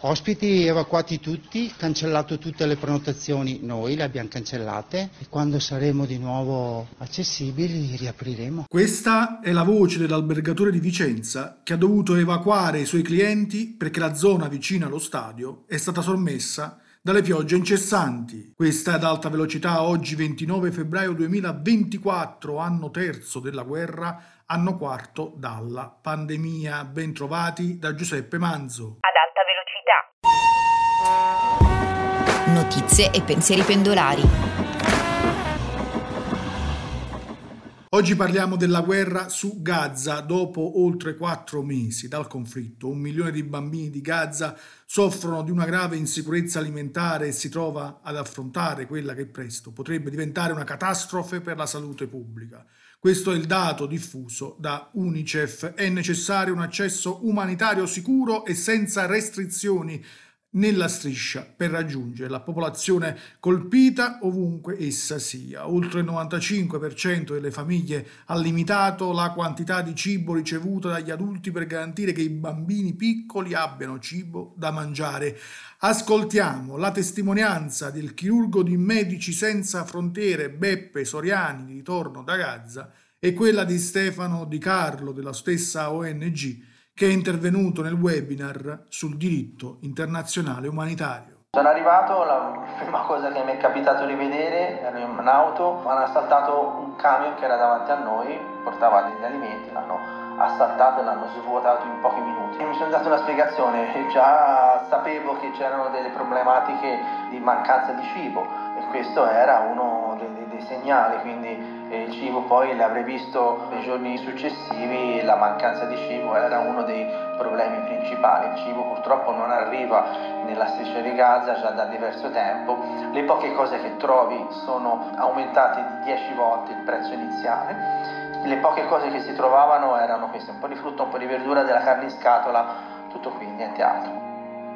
Ospiti evacuati tutti, cancellato tutte le prenotazioni, noi le abbiamo cancellate e quando saremo di nuovo accessibili riapriremo. Questa è la voce dell'albergatore di Vicenza che ha dovuto evacuare i suoi clienti perché la zona vicina allo stadio è stata sommessa dalle piogge incessanti. Questa è ad alta velocità oggi 29 febbraio 2024, anno terzo della guerra, anno quarto dalla pandemia. Ben trovati da Giuseppe Manzo. Notizie e pensieri pendolari. Oggi parliamo della guerra su Gaza dopo oltre quattro mesi dal conflitto. Un milione di bambini di Gaza soffrono di una grave insicurezza alimentare e si trova ad affrontare quella che presto potrebbe diventare una catastrofe per la salute pubblica. Questo è il dato diffuso da UNICEF. È necessario un accesso umanitario sicuro e senza restrizioni nella striscia per raggiungere la popolazione colpita ovunque essa sia. Oltre il 95% delle famiglie ha limitato la quantità di cibo ricevuta dagli adulti per garantire che i bambini piccoli abbiano cibo da mangiare. Ascoltiamo la testimonianza del chirurgo di Medici Senza Frontiere Beppe Soriani di ritorno da Gaza e quella di Stefano Di Carlo della stessa ONG che è intervenuto nel webinar sul diritto internazionale umanitario. Sono arrivato, la prima cosa che mi è capitato di vedere, ero in un'auto, hanno assaltato un camion che era davanti a noi, portava degli alimenti, l'hanno assaltato e l'hanno svuotato in pochi minuti. Mi sono dato una spiegazione, già sapevo che c'erano delle problematiche di mancanza di cibo e questo era uno dei, dei segnali, quindi il cibo poi l'avrei visto nei giorni successivi, la mancanza di cibo era uno dei problemi principali. Il cibo purtroppo non arriva nella striscia di Gaza già da diverso tempo, le poche cose che trovi sono aumentate di 10 volte il prezzo iniziale, le poche cose che si trovavano erano queste, un po' di frutta, un po' di verdura, della carne in scatola, tutto qui, niente altro.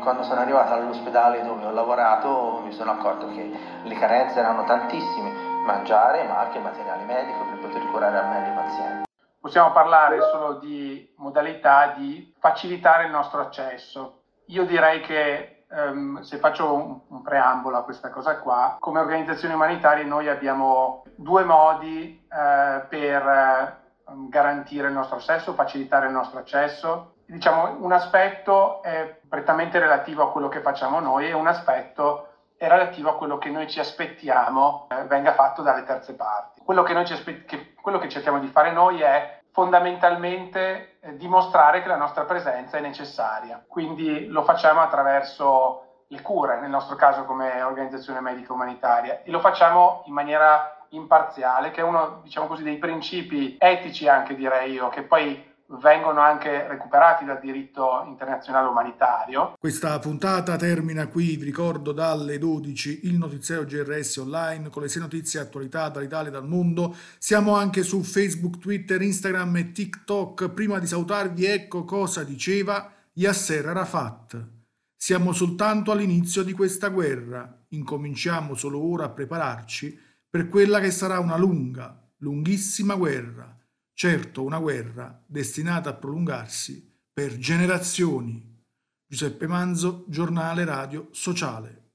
Quando sono arrivato all'ospedale dove ho lavorato mi sono accorto che le carenze erano tantissime, mangiare, ma anche materiale medico per poter curare al meglio i pazienti. Possiamo parlare solo di modalità di facilitare il nostro accesso. Io direi che um, se faccio un, un, preambolo a questa cosa qua, come organizzazioni umanitarie noi abbiamo due modi uh, per garantire il nostro accesso, facilitare il nostro accesso. Diciamo, un aspetto è prettamente relativo a quello che facciamo noi e un aspetto è relativo a quello che noi ci aspettiamo eh, venga fatto dalle terze parti. Quello che, aspe- che, quello che cerchiamo di fare noi è fondamentalmente eh, dimostrare che la nostra presenza è necessaria. Quindi lo facciamo attraverso le cure, nel nostro caso come organizzazione medica umanitaria, e lo facciamo in maniera imparziale, che è uno diciamo così, dei principi etici anche direi io, che poi vengono anche recuperati dal diritto internazionale umanitario. Questa puntata termina qui, vi ricordo dalle 12 il notiziario GRS online con le sei notizie e attualità dall'Italia e dal mondo. Siamo anche su Facebook, Twitter, Instagram e TikTok. Prima di salutarvi ecco cosa diceva Yasser Arafat. Siamo soltanto all'inizio di questa guerra, incominciamo solo ora a prepararci per quella che sarà una lunga, lunghissima guerra certo una guerra destinata a prolungarsi per generazioni. Giuseppe Manzo, giornale radio sociale.